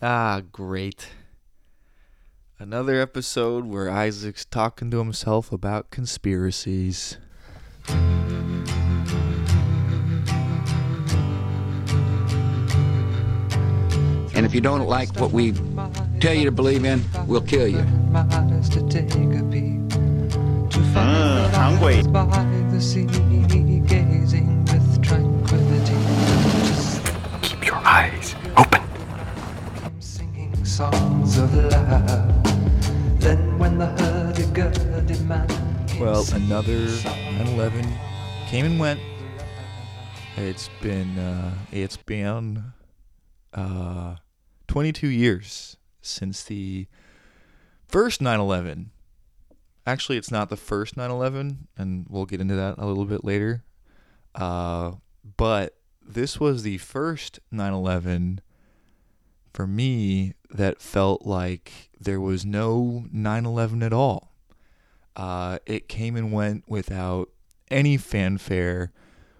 Ah, great. Another episode where Isaac's talking to himself about conspiracies. And if you don't like what we tell you to believe in, we'll kill you. Mm, hungry. Keep your eyes open. Singing songs of love. Then when the hurdy-gurdy man Well, another 9/11 came and went. It's been uh, it's been uh, 22 years since the first 9/11. Actually, it's not the first 9/11, and we'll get into that a little bit later. Uh, but this was the first 9/11 for me that felt like there was no 9/11 at all. Uh, it came and went without any fanfare,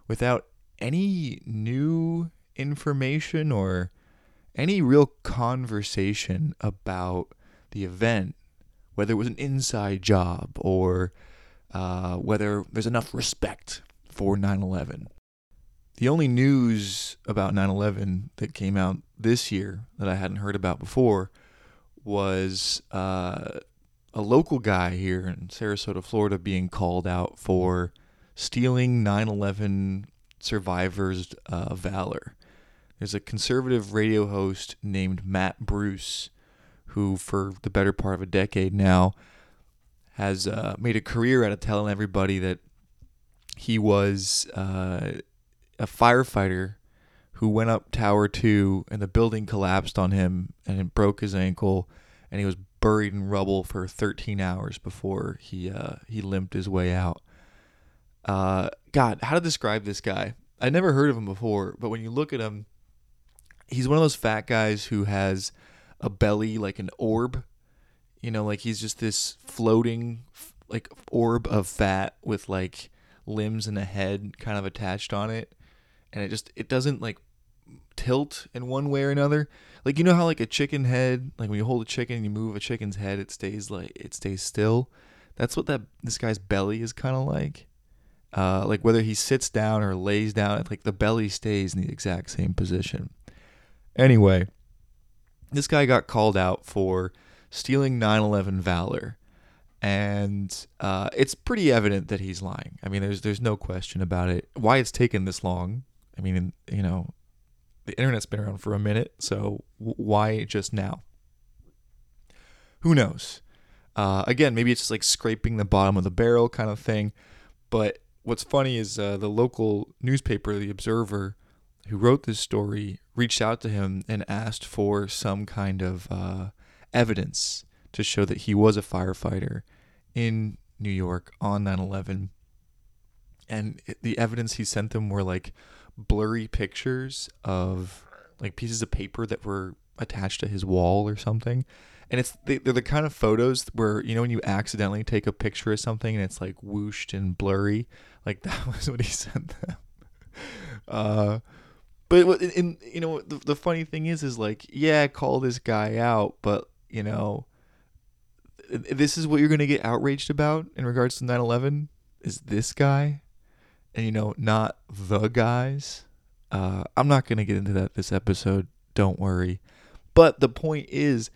without any new information or any real conversation about the event, whether it was an inside job or uh, whether there's enough respect for 9 11. The only news about 9 11 that came out this year that I hadn't heard about before was uh, a local guy here in Sarasota, Florida, being called out for stealing 9 11 survivors' uh, valor. There's a conservative radio host named Matt Bruce who, for the better part of a decade now, has uh, made a career out of telling everybody that he was uh, a firefighter who went up Tower 2 and the building collapsed on him and it broke his ankle and he was buried in rubble for 13 hours before he uh, he limped his way out. Uh, God, how to describe this guy? I never heard of him before, but when you look at him, he's one of those fat guys who has a belly like an orb. You know, like he's just this floating like orb of fat with like limbs and a head kind of attached on it, and it just it doesn't like tilt in one way or another. Like you know how like a chicken head, like when you hold a chicken and you move a chicken's head, it stays like it stays still. That's what that this guy's belly is kind of like. Uh, like whether he sits down or lays down, like the belly stays in the exact same position. Anyway, this guy got called out for stealing 9/11 valor, and uh, it's pretty evident that he's lying. I mean, there's there's no question about it. Why it's taken this long? I mean, you know, the internet's been around for a minute, so why just now? Who knows? Uh, again, maybe it's just like scraping the bottom of the barrel kind of thing. But what's funny is uh, the local newspaper, The Observer, who wrote this story, reached out to him and asked for some kind of uh, evidence to show that he was a firefighter in New York on 9 11. And the evidence he sent them were like blurry pictures of like pieces of paper that were attached to his wall or something. And it's they, they're the kind of photos where you know when you accidentally take a picture of something and it's like whooshed and blurry, like that was what he sent them. Uh, but in, in you know the, the funny thing is is like yeah call this guy out, but you know this is what you're gonna get outraged about in regards to 9/11 is this guy, and you know not the guys. Uh, I'm not gonna get into that this episode. Don't worry. But the point is,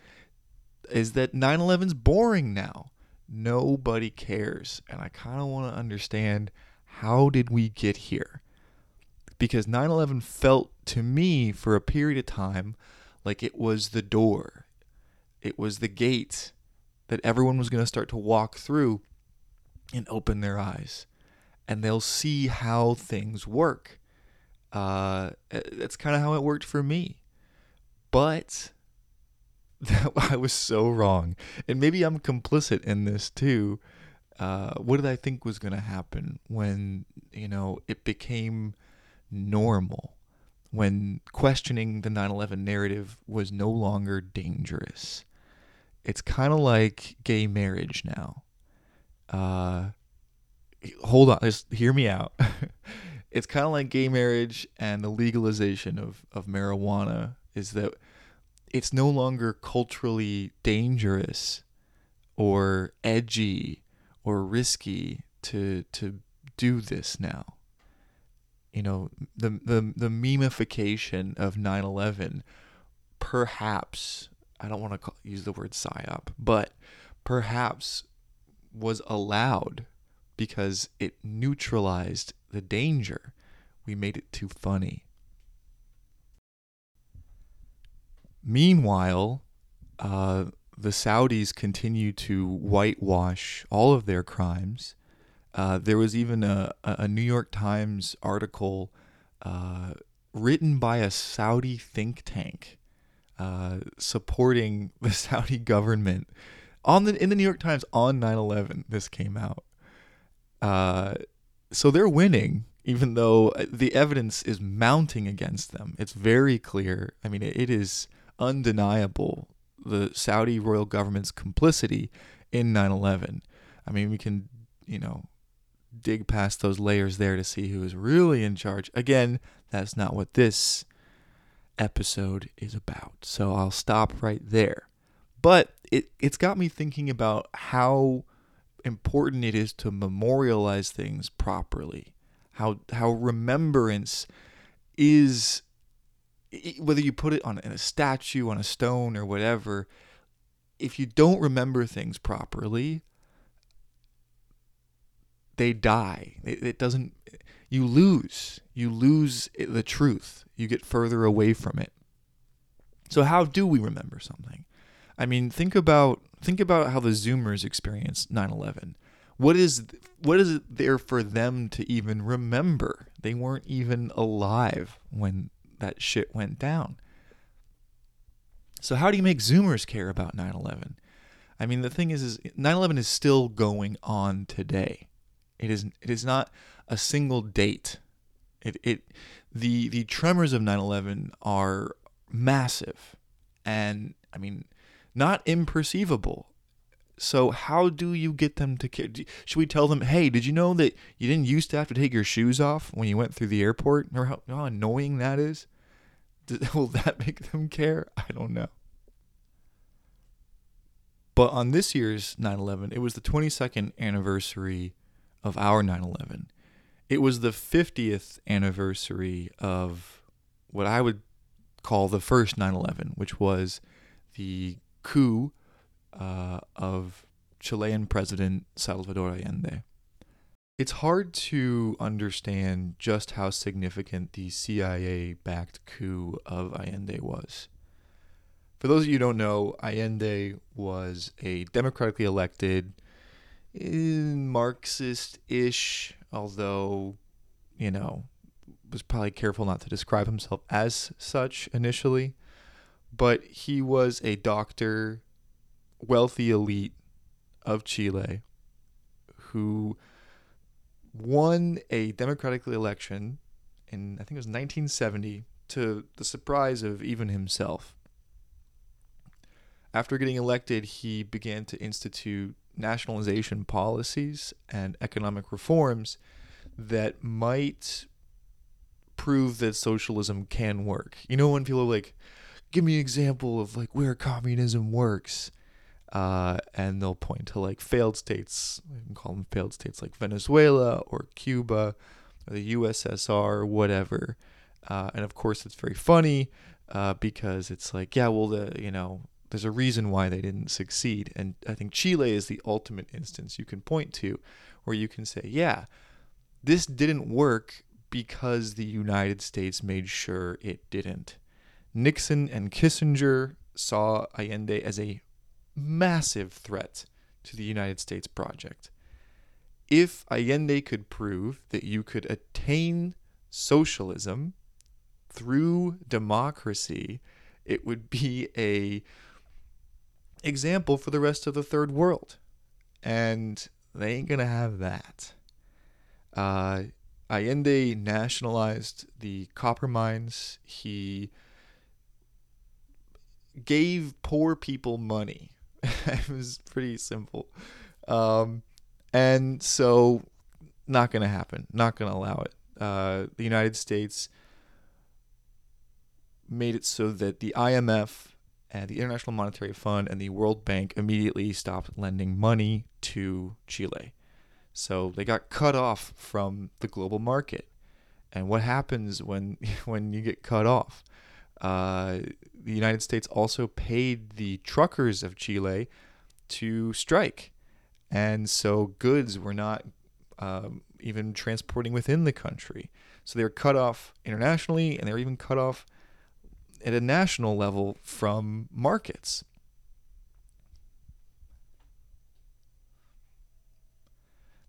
is that 9/11's boring now. Nobody cares, and I kind of want to understand how did we get here? Because 9/11 felt to me for a period of time like it was the door. It was the gate that everyone was going to start to walk through and open their eyes and they'll see how things work. Uh, that's kind of how it worked for me. But I was so wrong. And maybe I'm complicit in this too. Uh, what did I think was going to happen when, you know, it became normal? When questioning the 9 11 narrative was no longer dangerous? It's kind of like gay marriage now. Uh, hold on, just hear me out. it's kind of like gay marriage and the legalization of, of marijuana is that it's no longer culturally dangerous or edgy or risky to to do this now. You know, the the the memification of 9/11 perhaps I don't want to call, use the word psyop, but perhaps was allowed because it neutralized the danger. We made it too funny. Meanwhile, uh, the Saudis continue to whitewash all of their crimes. Uh, there was even a, a New York Times article uh, written by a Saudi think tank uh, supporting the Saudi government on the in the New York Times on 9/11. This came out. Uh, so they're winning, even though uh, the evidence is mounting against them. It's very clear. I mean, it, it is undeniable the Saudi royal government's complicity in 9/11. I mean, we can, you know, dig past those layers there to see who is really in charge. Again, that's not what this episode is about. So I'll stop right there. But it it's got me thinking about how important it is to memorialize things properly. How how remembrance is whether you put it on a statue, on a stone or whatever, if you don't remember things properly, they die. It, it doesn't you lose. You lose the truth. You get further away from it. So how do we remember something? I mean, think about think about how the Zoomers experienced 9/11. What is what is it there for them to even remember? They weren't even alive when that shit went down. So how do you make Zoomers care about 9/11? I mean, the thing is, is 9/11 is still going on today. It is it is not a single date. It it the the tremors of 9/11 are massive, and I mean, not imperceivable. So how do you get them to care? Should we tell them, hey, did you know that you didn't used to have to take your shoes off when you went through the airport? Remember how, how annoying that is? Will that make them care? I don't know. But on this year's 9 11, it was the 22nd anniversary of our 9 11. It was the 50th anniversary of what I would call the first 9 11, which was the coup uh, of Chilean President Salvador Allende. It's hard to understand just how significant the CIA backed coup of Allende was. For those of you who don't know, Allende was a democratically elected, eh, Marxist ish, although, you know, was probably careful not to describe himself as such initially. But he was a doctor, wealthy elite of Chile who won a democratic election in, I think it was 1970, to the surprise of even himself. After getting elected, he began to institute nationalization policies and economic reforms that might prove that socialism can work. You know, when people are like, give me an example of like where communism works. Uh, and they'll point to like failed states. We can call them failed states like Venezuela or Cuba or the USSR whatever. Uh, and of course, it's very funny uh, because it's like, yeah, well, the you know, there's a reason why they didn't succeed. And I think Chile is the ultimate instance you can point to where you can say, yeah, this didn't work because the United States made sure it didn't. Nixon and Kissinger saw Allende as a massive threat to the United States project. If Allende could prove that you could attain socialism through democracy, it would be a example for the rest of the third world. And they ain't gonna have that. Uh, Allende nationalized the copper mines. He gave poor people money. it was pretty simple. Um, and so, not going to happen. Not going to allow it. uh, the United States made it so that the IMF and the International Monetary Fund and the World Bank immediately stopped lending money to Chile. So they got cut off from the global market. And what happens when when you get cut off? Uh, the United States also paid the truckers of Chile to strike, and so goods were not um, even transporting within the country. So they were cut off internationally, and they were even cut off at a national level from markets.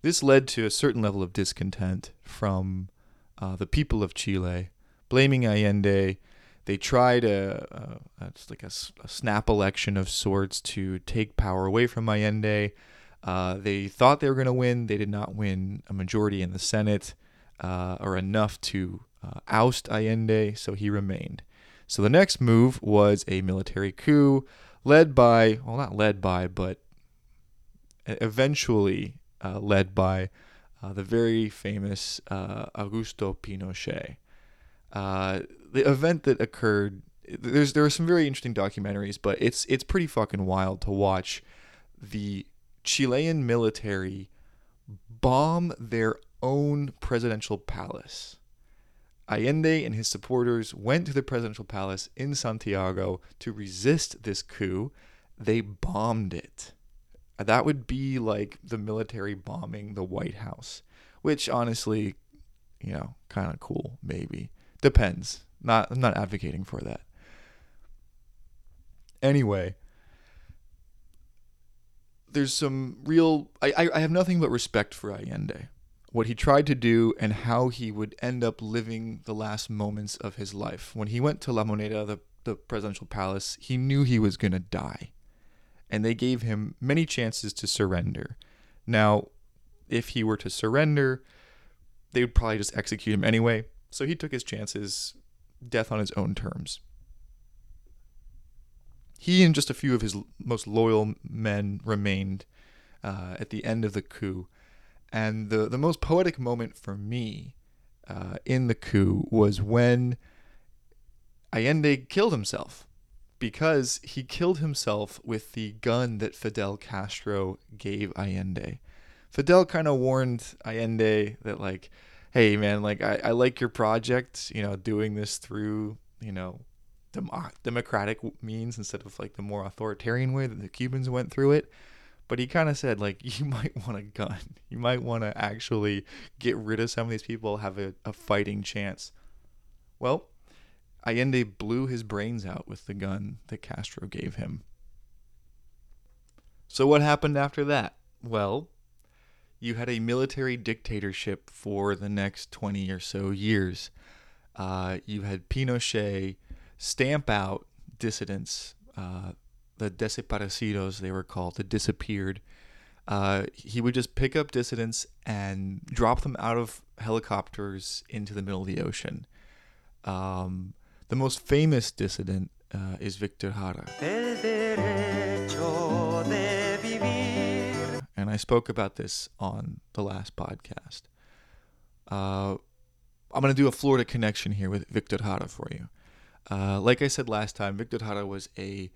This led to a certain level of discontent from uh, the people of Chile, blaming Allende. They tried a, a, a like a, a, snap election of sorts to take power away from Allende. Uh, they thought they were going to win. They did not win a majority in the Senate uh, or enough to uh, oust Allende, so he remained. So the next move was a military coup led by, well, not led by, but eventually uh, led by uh, the very famous uh, Augusto Pinochet. Uh, the event that occurred, there's there are some very interesting documentaries, but it's it's pretty fucking wild to watch the Chilean military bomb their own presidential palace. Allende and his supporters went to the presidential palace in Santiago to resist this coup. They bombed it. That would be like the military bombing the White House, which honestly, you know, kind of cool, maybe. Depends. Not I'm not advocating for that. Anyway, there's some real I, I have nothing but respect for Allende what he tried to do and how he would end up living the last moments of his life. When he went to La Moneda, the, the presidential palace, he knew he was going to die. And they gave him many chances to surrender. Now, if he were to surrender, they would probably just execute him anyway. So he took his chances, death on his own terms. He and just a few of his most loyal men remained uh, at the end of the coup and the, the most poetic moment for me uh, in the coup was when Allende killed himself because he killed himself with the gun that Fidel Castro gave Allende. Fidel kind of warned Allende that, like, hey, man, like, I, I like your project, you know, doing this through, you know, dem- democratic means instead of like the more authoritarian way that the Cubans went through it but he kind of said like you might want a gun. You might want to actually get rid of some of these people have a, a fighting chance. Well allende blew his brains out with the gun that castro gave him. So what happened after that? Well you had a military dictatorship for the next 20 or so years. Uh, you had pinochet stamp out dissidents uh, the desaparecidos, they were called, the disappeared. Uh, he would just pick up dissidents and drop them out of helicopters into the middle of the ocean. Um, the most famous dissident uh, is Victor Jara. And I spoke about this on the last podcast. Uh, I'm going to do a Florida connection here with Victor Jara for you. Uh, like I said last time, Victor Jara was a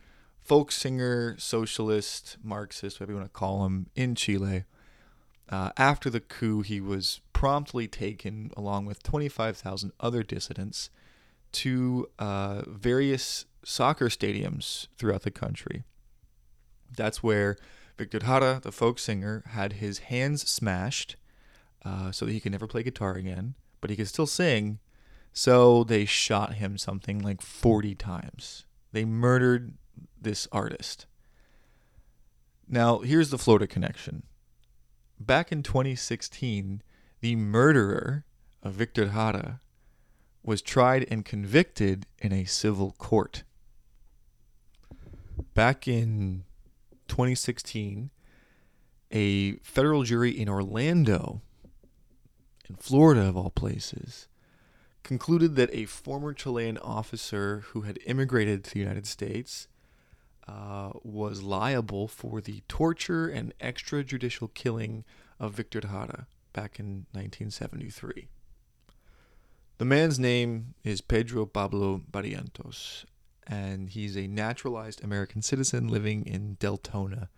folk singer, socialist, Marxist, whatever you want to call him, in Chile. Uh, after the coup, he was promptly taken, along with 25,000 other dissidents, to uh, various soccer stadiums throughout the country. That's where Victor Jara, the folk singer, had his hands smashed uh, so that he could never play guitar again, but he could still sing. So they shot him something like 40 times. They murdered this artist. Now, here's the Florida connection. Back in 2016, the murderer of Victor Jara was tried and convicted in a civil court. Back in 2016, a federal jury in Orlando, in Florida of all places, concluded that a former Chilean officer who had immigrated to the United States uh, was liable for the torture and extrajudicial killing of Victor Jara back in 1973. The man's name is Pedro Pablo Barrientos, and he's a naturalized American citizen living in Deltona.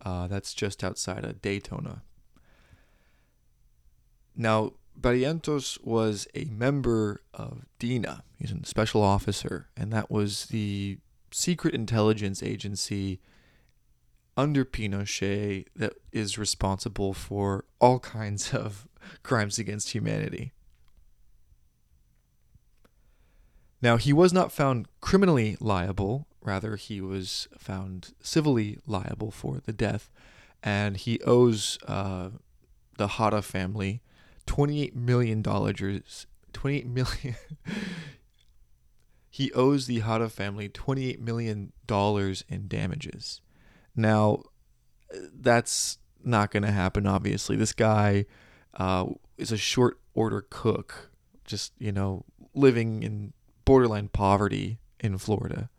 Uh, that's just outside of Daytona. Now, Barrientos was a member of DINA. He's a special officer, and that was the secret intelligence agency under Pinochet that is responsible for all kinds of crimes against humanity. Now, he was not found criminally liable, rather, he was found civilly liable for the death, and he owes uh, the Jara family $28 million. $28 million. he owes the Jara family $28 million in damages. Now, that's not going to happen, obviously. This guy uh, is a short order cook, just, you know, living in borderline poverty in Florida.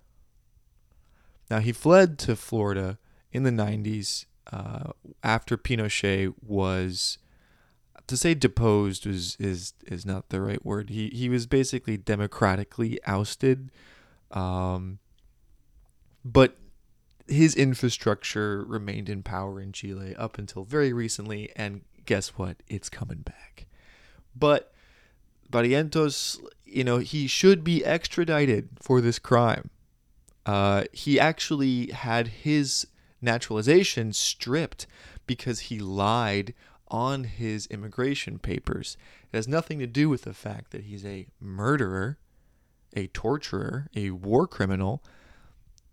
Now, he fled to Florida in the 90s uh, after Pinochet was. To say deposed is, is is not the right word. He he was basically democratically ousted, um, but his infrastructure remained in power in Chile up until very recently, and guess what? It's coming back. But Barrientos, you know, he should be extradited for this crime. Uh, he actually had his naturalization stripped because he lied on his immigration papers. It has nothing to do with the fact that he's a murderer, a torturer, a war criminal.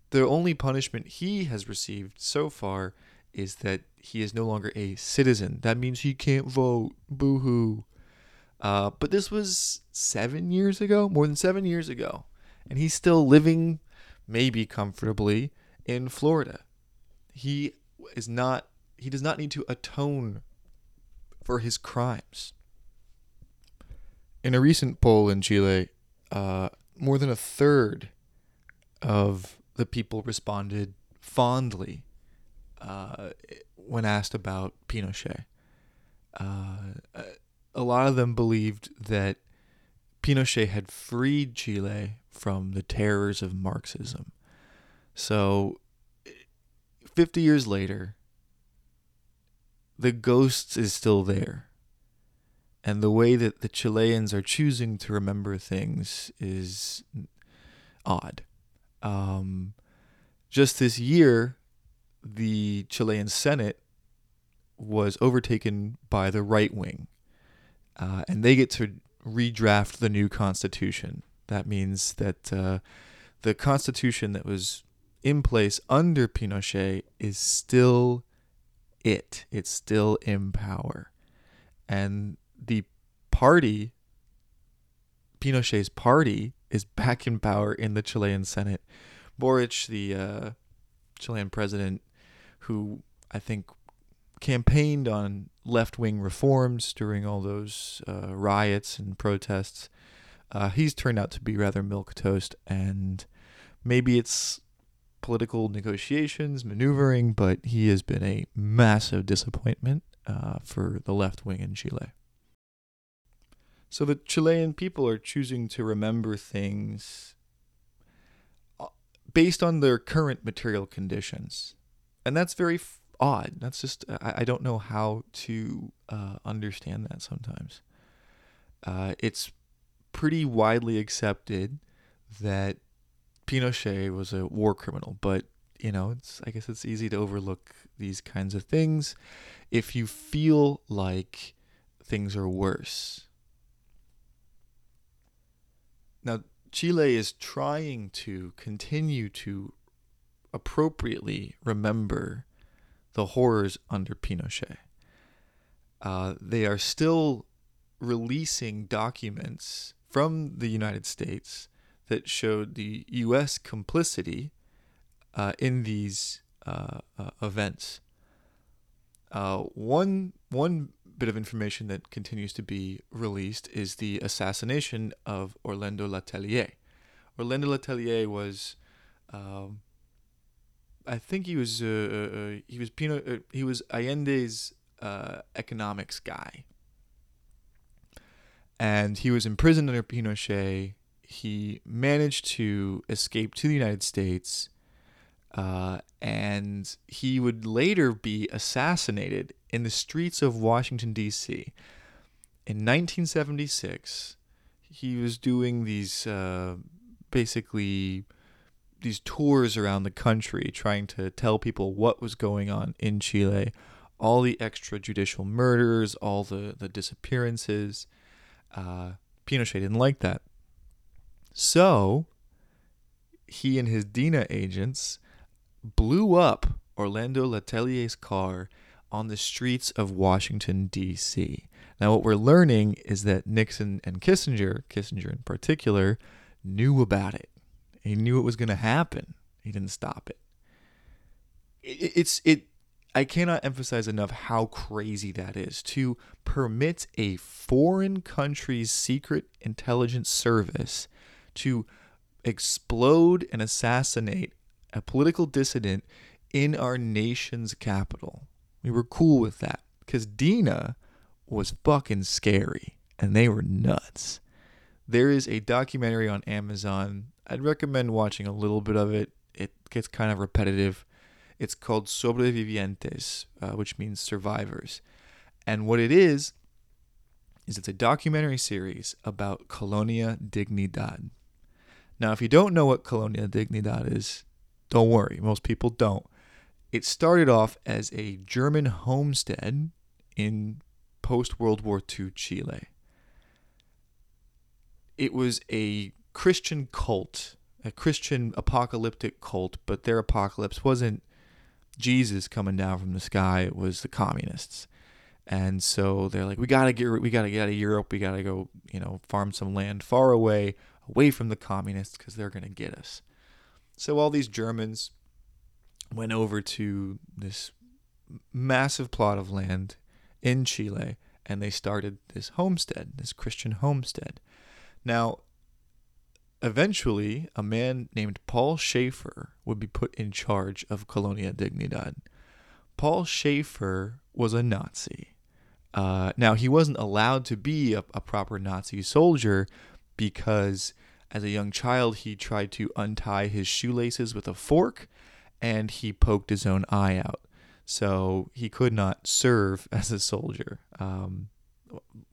The only punishment he has received so far is that he is no longer a citizen. That means he can't vote. Boo hoo. Uh, but this was seven years ago, more than seven years ago. And he's still living, maybe comfortably, in Florida. He is not, he does not need to atone for his crimes. In a recent poll in Chile, uh, more than a third of the people responded fondly uh, when asked about Pinochet. Uh, a lot of them believed that Pinochet had freed Chile from the terrors of Marxism. So, 50 years later, the ghosts is still there. And the way that the Chileans are choosing to remember things is odd. Um, just this year, the Chilean Senate was overtaken by the right wing, uh, and they get to redraft the new constitution. That means that uh, the constitution that was in place under Pinochet is still it. It's still in power. And the party, Pinochet's party, is back in power in the Chilean Senate. Boric, the uh, Chilean president, who I think campaigned on left wing reforms during all those uh, riots and protests, uh, he's turned out to be rather milk toast. And maybe it's political negotiations, maneuvering, but he has been a massive disappointment uh, for the left wing in Chile. So the Chilean people are choosing to remember things uh, based on their current material conditions. And that's very f- odd. That's just, I, I don't know how to uh, understand that sometimes. Uh, it's pretty widely accepted that Pinochet was a war criminal, but you know, it's I guess it's easy to overlook these kinds of things if you feel like things are worse. Now, Chile is trying to continue to appropriately remember the horrors under Pinochet. Uh, they are still releasing documents from the United States that showed the U.S. complicity uh, in these uh, uh, events. Uh, one one bit of information that continues to be released is the assassination of Orlando Letelier. Orlando Letelier was, um, I think he was uh, uh, he was Pino, he was Allende's economics guy, and he was imprisoned under Pinochet. He managed to escape to the United States, uh, and he would later be assassinated in the streets of Washington, D.C. In 1976, he was doing these uh, basically these tours around the country trying to tell people what was going on in Chile, all the extrajudicial murders, all the, the disappearances. Uh, Pinochet didn't like that. So he and his DINA agents blew up Orlando Letelier's car on the streets of Washington, D.C. Now, what we're learning is that Nixon and Kissinger, Kissinger in particular, knew about it. He knew it was going to happen. He didn't stop it. it. It's it. I cannot emphasize enough how crazy that is to permit a foreign country's secret intelligence service to explode and assassinate a political dissident in our nation's capital. We were cool with that because DINA was fucking scary and they were nuts. There is a documentary on Amazon. I'd recommend watching a little bit of it. It gets kind of repetitive. It's called Sobrevivientes, uh, which means survivors. And what it is, is it's a documentary series about Colonia Dignidad. Now, if you don't know what Colonia Dignidad is, don't worry. Most people don't. It started off as a German homestead in post World War II Chile it was a Christian cult, a Christian apocalyptic cult, but their apocalypse wasn't Jesus coming down from the sky, it was the communists. And so they're like, we gotta get, we gotta get out of Europe. We gotta go, you know, farm some land far away, away from the communists, because they're gonna get us. So all these Germans went over to this massive plot of land in Chile, and they started this homestead, this Christian homestead. Now, eventually, a man named Paul Schaefer would be put in charge of Colonia Dignidad. Paul Schaefer was a Nazi. Uh, now, he wasn't allowed to be a, a proper Nazi soldier because as a young child he tried to untie his shoelaces with a fork and he poked his own eye out. So he could not serve as a soldier. Um,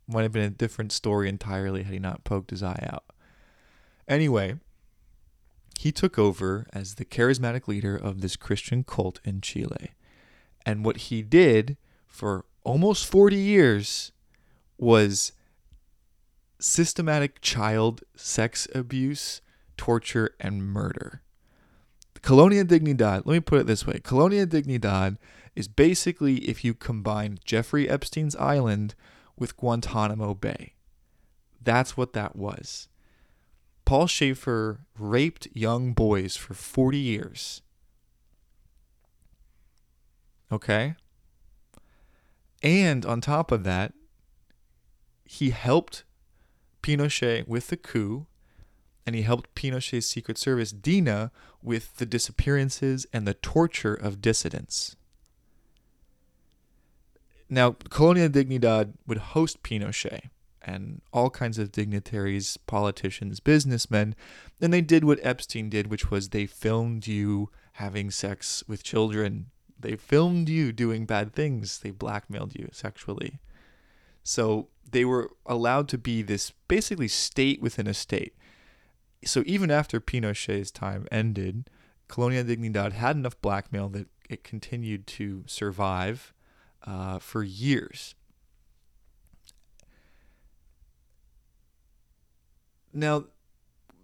might have been a different story entirely had he not poked his eye out. Anyway, he took over as the charismatic leader of this Christian cult in Chile. And what he did for almost 40 years was systematic child sex abuse, torture, and murder. Colonia Dignidad, let me put it this way Colonia Dignidad is basically if you combine Jeffrey Epstein's island with Guantanamo Bay. That's what that was. Paul Schaefer raped young boys for 40 years. Okay? And on top of that, he helped Pinochet with the coup and he helped Pinochet's Secret Service, DINA, with the disappearances and the torture of dissidents. Now, Colonia Dignidad would host Pinochet and all kinds of dignitaries, politicians, businessmen, and they did what Epstein did, which was they filmed you having sex with children. They filmed you doing bad things. They blackmailed you sexually. So they were allowed to be this basically state within a state. So even after Pinochet's time ended, Colonia Dignidad had enough blackmail that it continued to survive uh, for years. Now,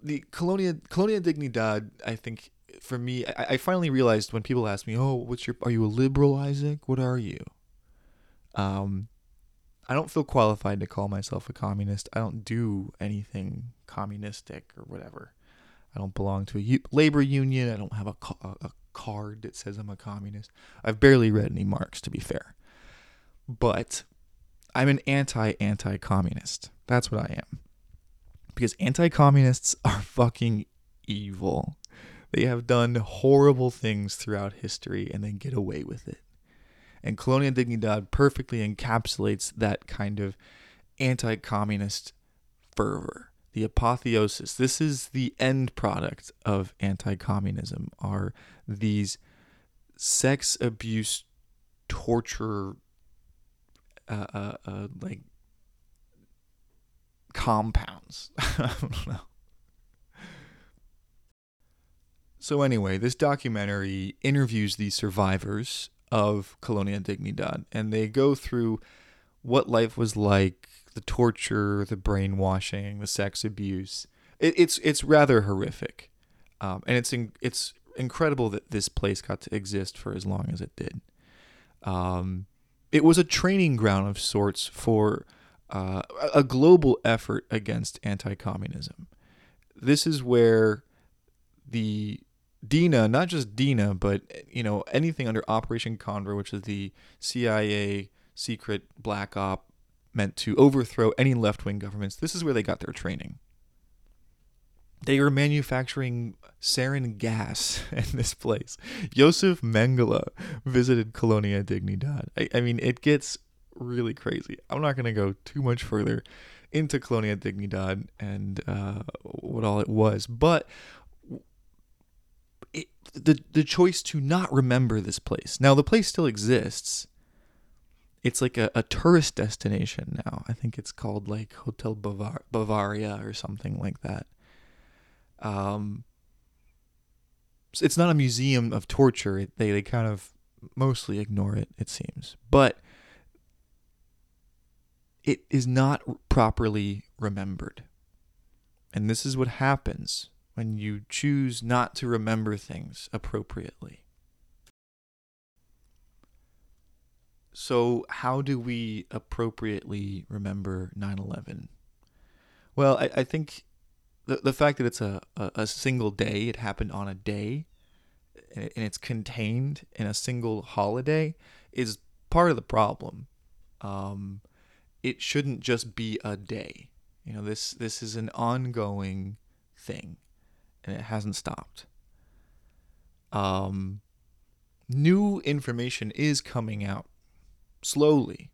the Colonia Colonia Dignidad, I think for me, I, I finally realized when people ask me, "Oh, what's your? Are you a liberal, Isaac? What are you?" Um, I don't feel qualified to call myself a communist. I don't do anything communistic or whatever. I don't belong to a u- labor union. I don't have a, ca- a card that says I'm a communist. I've barely read any Marx, to be fair but I'm an anti anti communist. That's what I am. Because anti communists are fucking evil. They have done horrible things throughout history and they get away with it. And Colonia Dignidad perfectly encapsulates that kind of anti communist fervor, the apotheosis. This is the end product of anti-communism. Are these sex abuse, torture, uh, uh, uh, like compounds? I don't know. So anyway, this documentary interviews these survivors of Colonia Dignidad, and they go through what life was like, the torture, the brainwashing, the sex abuse. It, it's it's rather horrific, um, and it's in, it's incredible that this place got to exist for as long as it did. Um, it was a training ground of sorts for uh, a global effort against anti-communism. This is where the DINA, not just DINA, but you know anything under Operation Condor, which is the CIA secret black op meant to overthrow any left-wing governments. This is where they got their training. They were manufacturing sarin gas in this place. Josef Mengele visited Colonia Dignidad. I, I mean, it gets really crazy. I'm not going to go too much further into Colonia Dignidad and uh, what all it was, but it, the the choice to not remember this place. Now the place still exists. It's like a, a tourist destination now. I think it's called like Hotel Bavar- Bavaria or something like that. Um, it's not a museum of torture. They they kind of mostly ignore it. It seems, but it is not properly remembered. And this is what happens when you choose not to remember things appropriately. So, how do we appropriately remember 9 11? Well, I, I think the, the fact that it's a, a, a single day, it happened on a day, and it's contained in a single holiday, is part of the problem. Um, it shouldn't just be a day. You know, this this is an ongoing thing and it hasn't stopped. Um, new information is coming out slowly.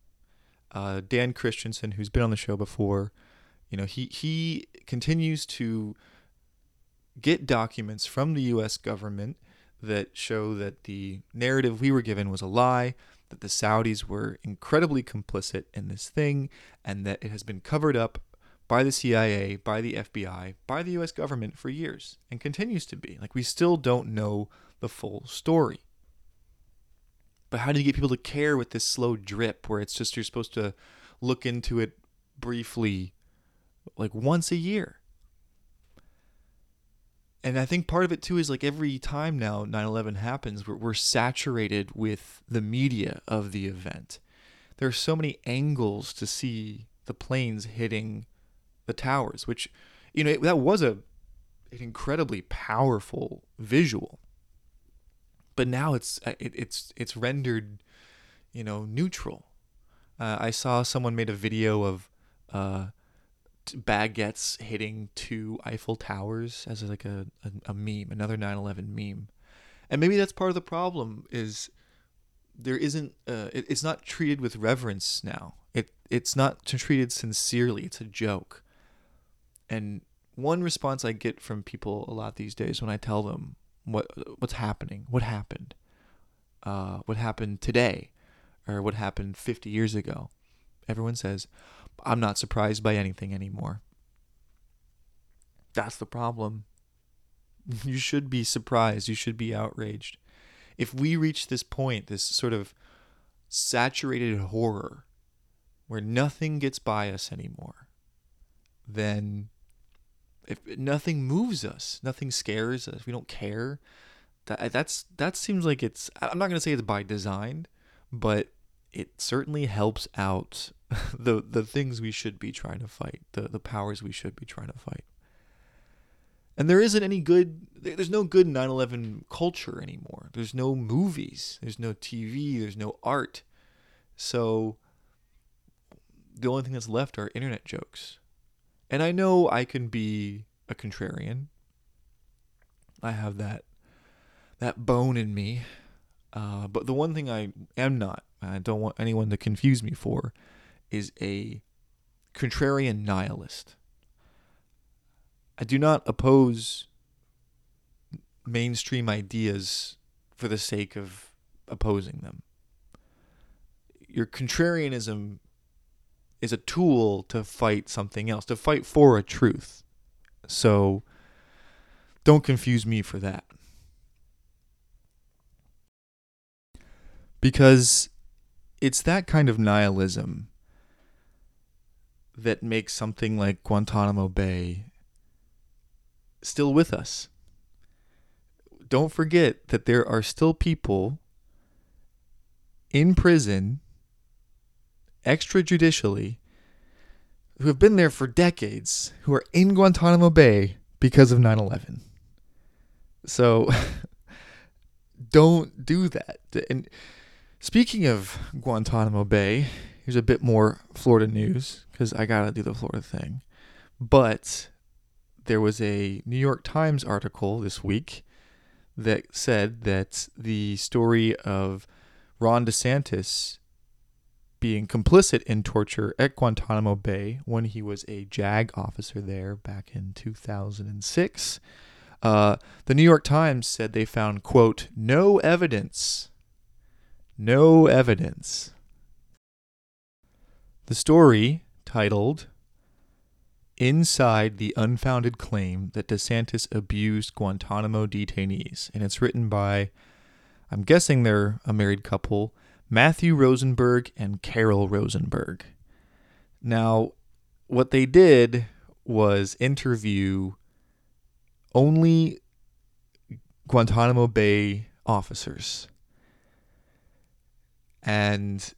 Uh, Dan Christensen, who's been on the show before, you know, he he continues to get documents from the U.S. government that show that the narrative we were given was a lie, that the Saudis were incredibly complicit in this thing, and that it has been covered up by the CIA, by the FBI, by the US government for years and continues to be. Like, we still don't know the full story. But how do you get people to care with this slow drip where it's just you're supposed to look into it briefly, like once a year? And I think part of it too is like every time now 9 11 happens, we're, we're saturated with the media of the event. There are so many angles to see the planes hitting the towers, which you know that was a an incredibly powerful visual. But now it's uh, it, it's it's rendered, you know, neutral. Uh, I saw someone made a video of uh, baguettes hitting two Eiffel Towers as like a, a, a meme, another 9/11 meme, and maybe that's part of the problem is there isn't uh, it, it's not treated with reverence now. It it's not treated sincerely. It's a joke. And one response I get from people a lot these days when I tell them what what's happening, what happened, uh, what happened today, or what happened 50 years ago, everyone says, "I'm not surprised by anything anymore." That's the problem. You should be surprised. You should be outraged. If we reach this point, this sort of saturated horror, where nothing gets by us anymore, then if nothing moves us, nothing scares us, we don't care. That that's that seems like it's. I'm not gonna say it's by design, but it certainly helps out the the things we should be trying to fight, the the powers we should be trying to fight. And there isn't any good. There's no good 9/11 culture anymore. There's no movies. There's no TV. There's no art. So the only thing that's left are internet jokes. And I know I can be a contrarian. I have that that bone in me. Uh, but the one thing I am not, I don't want anyone to confuse me for, is a contrarian nihilist. I do not oppose mainstream ideas for the sake of opposing them. Your contrarianism is a tool to fight something else, to fight for a truth. So don't confuse me for that. Because it's that kind of nihilism that makes something like Guantanamo Bay still with us. Don't forget that there are still people in prison extrajudicially who have been there for decades who are in Guantanamo Bay because of 9 11. So don't do that. And speaking of Guantanamo Bay, here's a bit more Florida news because I got to do the Florida thing. But there was a New York Times article this week that said that the story of Ron DeSantis being complicit in torture at Guantanamo Bay when he was a JAG officer there back in 2006. Uh, the New York Times said they found, quote, no evidence. No evidence. The story, titled Inside the Unfounded Claim That DeSantis Abused Guantanamo Detainees, and it's written by, I'm guessing they're a married couple, Matthew Rosenberg and Carol Rosenberg. Now, what they did was interview only Guantanamo Bay officers. And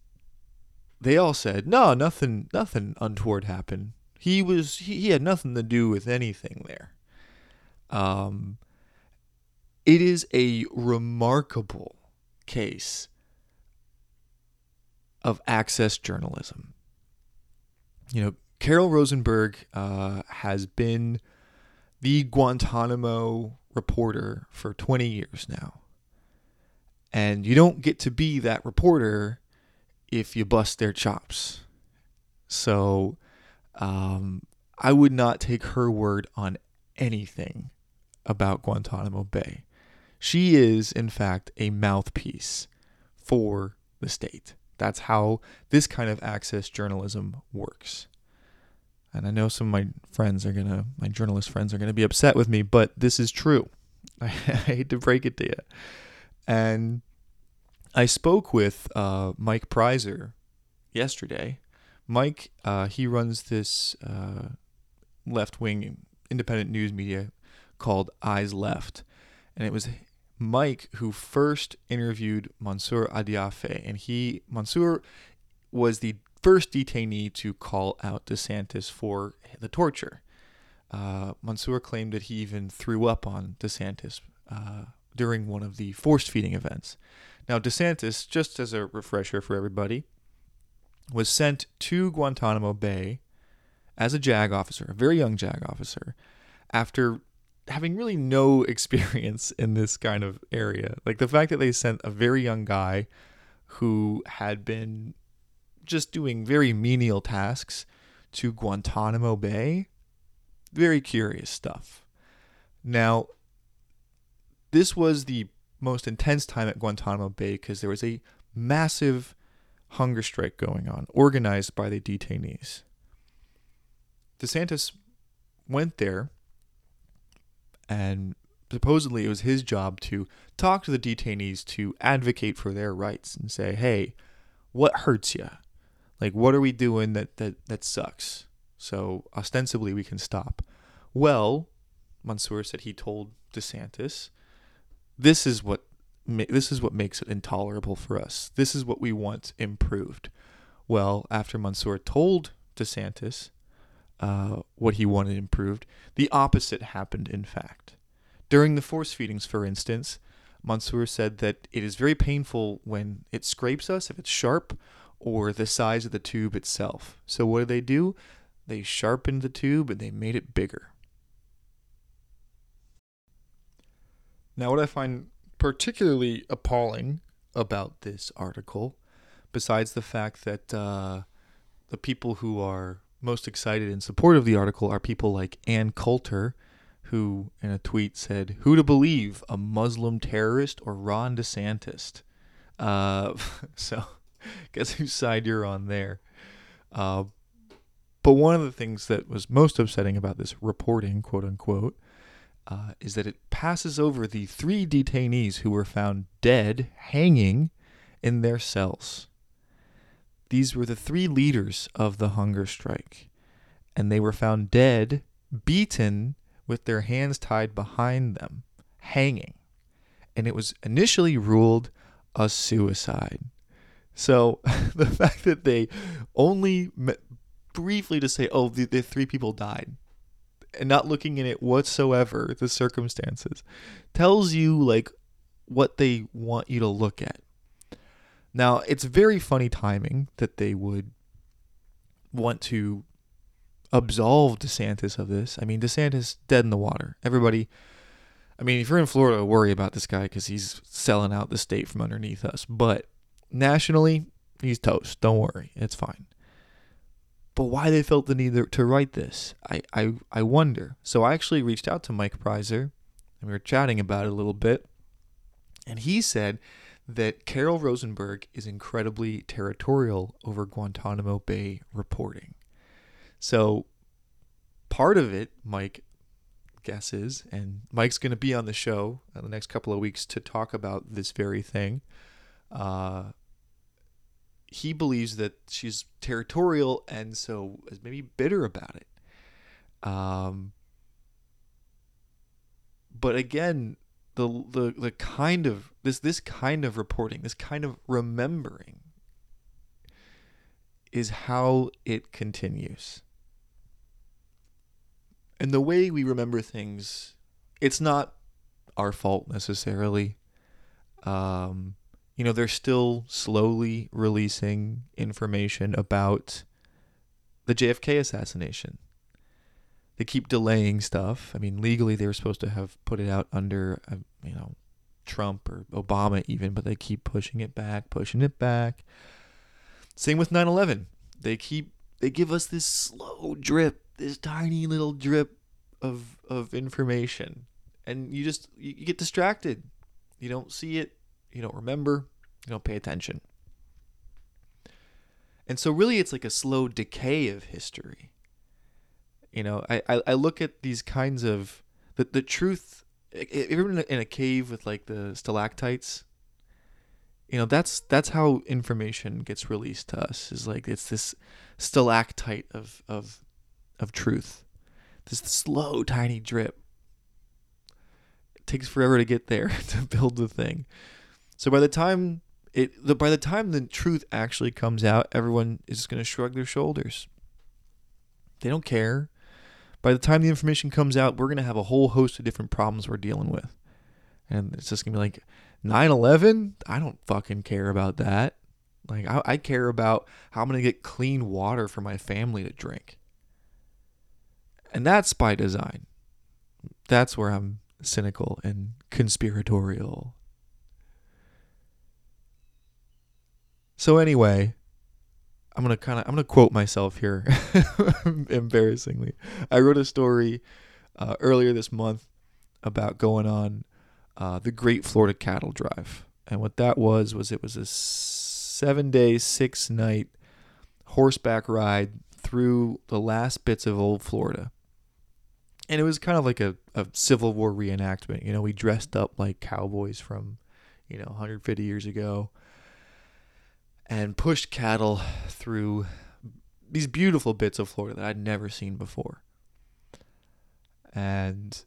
they all said, "No, nothing nothing untoward happened. He was he, he had nothing to do with anything there." Um it is a remarkable case of access journalism. You know, Carol Rosenberg uh, has been the Guantanamo reporter for 20 years now. And you don't get to be that reporter if you bust their chops. So um, I would not take her word on anything about Guantanamo Bay. She is, in fact, a mouthpiece for the state. That's how this kind of access journalism works. And I know some of my friends are going to, my journalist friends are going to be upset with me, but this is true. I, hate to break it to you. And I spoke with uh, Mike Prysner yesterday. Mike, uh, he runs this uh, left wing independent news media called Eyes Left. And it was Mike who first interviewed Mansour Adayfi. And he, Mansour, was the first detainee to call out DeSantis for the torture. Uh, Mansour claimed that he even threw up on DeSantis uh, during one of the forced feeding events. Now, DeSantis, just as a refresher for everybody, was sent to Guantanamo Bay as a JAG officer, a very young JAG officer, after having really no experience in this kind of area. Like the fact that they sent a very young guy who had been just doing very menial tasks to Guantanamo Bay. Very curious stuff. Now, this was the most intense time at Guantanamo Bay because there was a massive hunger strike going on, organized by the detainees. DeSantis went there, and supposedly it was his job to talk to the detainees to advocate for their rights and say, hey, what hurts you? Like, what are we doing that, that, that sucks? So, ostensibly, we can stop. Well, Mansour said he told DeSantis, this is what this is what makes it intolerable for us. This is what we want improved. Well, after Mansour told DeSantis uh, what he wanted improved, the opposite happened, in fact. During the force feedings, for instance, Mansour said that it is very painful when it scrapes us, if it's sharp, or the size of the tube itself. So what did they do? They sharpened the tube and they made it bigger. Now, what I find particularly appalling about this article, besides the fact that uh, the people who are most excited in support of the article are people like Ann Coulter who in a tweet said, "Who to believe, a Muslim terrorist or Ron DeSantis?" Uh, so, guess whose side you're on there. Uh, but one of the things that was most upsetting about this reporting, quote unquote, uh, is that it passes over the three detainees who were found dead, hanging in their cells. These were the three leaders of the hunger strike, and they were found dead, beaten, with their hands tied behind them, hanging. And it was initially ruled a suicide. So the fact that they only briefly to say, oh, the, the three people died, and not looking in it whatsoever, the circumstances, tells you like what they want you to look at. Now, it's very funny timing that they would want to absolve DeSantis of this. I mean, DeSantis dead in the water. Everybody, I mean, if you're in Florida, worry about this guy because he's selling out the state from underneath us. But nationally, he's toast. Don't worry, it's fine. But why they felt the need to write this, I, I, I wonder. So I actually reached out to Mike Prysner, and we were chatting about it a little bit. And he said that Carol Rosenberg is incredibly territorial over Guantanamo Bay reporting. So part of it, Mike guesses, and Mike's going to be on the show in the next couple of weeks to talk about this very thing. Uh, he believes that she's territorial and so is maybe bitter about it. Um, but again, the the the kind of this this kind of reporting, this kind of remembering is how it continues. And the way we remember things, it's not our fault necessarily. Um, you know, they're still slowly releasing information about the JFK assassination. They keep delaying stuff. I mean, legally they were supposed to have put it out under, uh, you know, Trump or Obama even, but they keep pushing it back, pushing it back. Same with 9/11. They keep they give us this slow drip, this tiny little drip of of information, and you just you, you get distracted. You don't see it you don't remember, you don't pay attention. And so, really, it's like a slow decay of history. You know, I, I, I look at these kinds of the, the truth. Ever in a, in a cave with like the stalactites, you know that's that's how information gets released to us. Is like it's this stalactite of of of truth, this slow tiny drip. It takes forever to get there to build the thing. So by the time it the by the time the truth actually comes out, everyone is going to shrug their shoulders. They don't care. By the time the information comes out, we're going to have a whole host of different problems we're dealing with. And it's just going to be like 9/11, I don't fucking care about that. Like I, I care about how I'm going to get clean water for my family to drink. And that's by design. That's where I'm cynical and conspiratorial So anyway, I'm gonna kind of I'm gonna quote myself here, embarrassingly. I wrote a story uh, earlier this month about going on uh, the Great Florida Cattle Drive, and what that was was it was a seven day, six night horseback ride through the last bits of old Florida. And it was kind of like a, a Civil War reenactment. You know, we dressed up like cowboys from, you know, 150 years ago and pushed cattle through these beautiful bits of Florida that I'd never seen before. And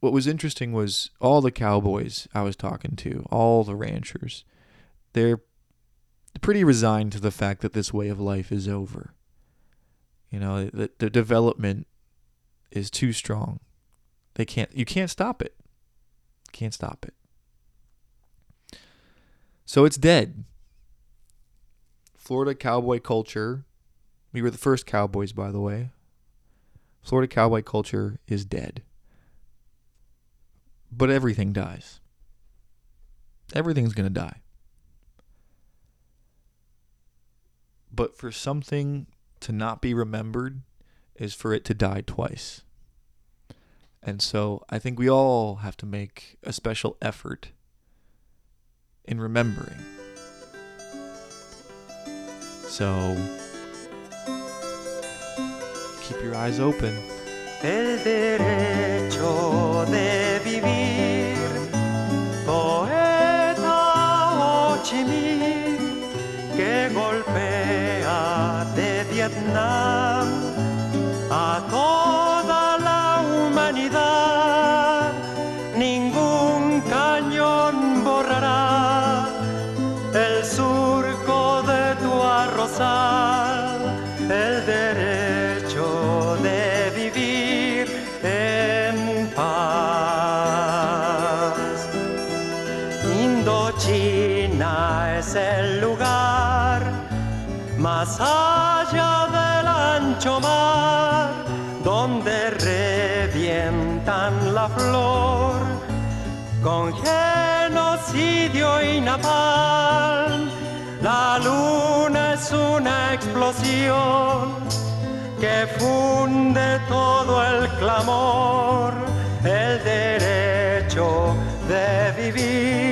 what was interesting was all the cowboys I was talking to, all the ranchers, they're pretty resigned to the fact that this way of life is over. You know, the, the development is too strong. They can't you can't stop it. Can't stop it. So it's dead. Florida cowboy culture. We were the first cowboys, by the way. Florida cowboy culture is dead. But everything dies. Everything's going to die. But for something to not be remembered is for it to die twice. And so I think we all have to make a special effort in remembering. So keep your eyes open. El derecho de vivir, poeta Ho Chi Minh, que golpea de Vietnam. explosión que funde todo el clamor, el derecho de vivir.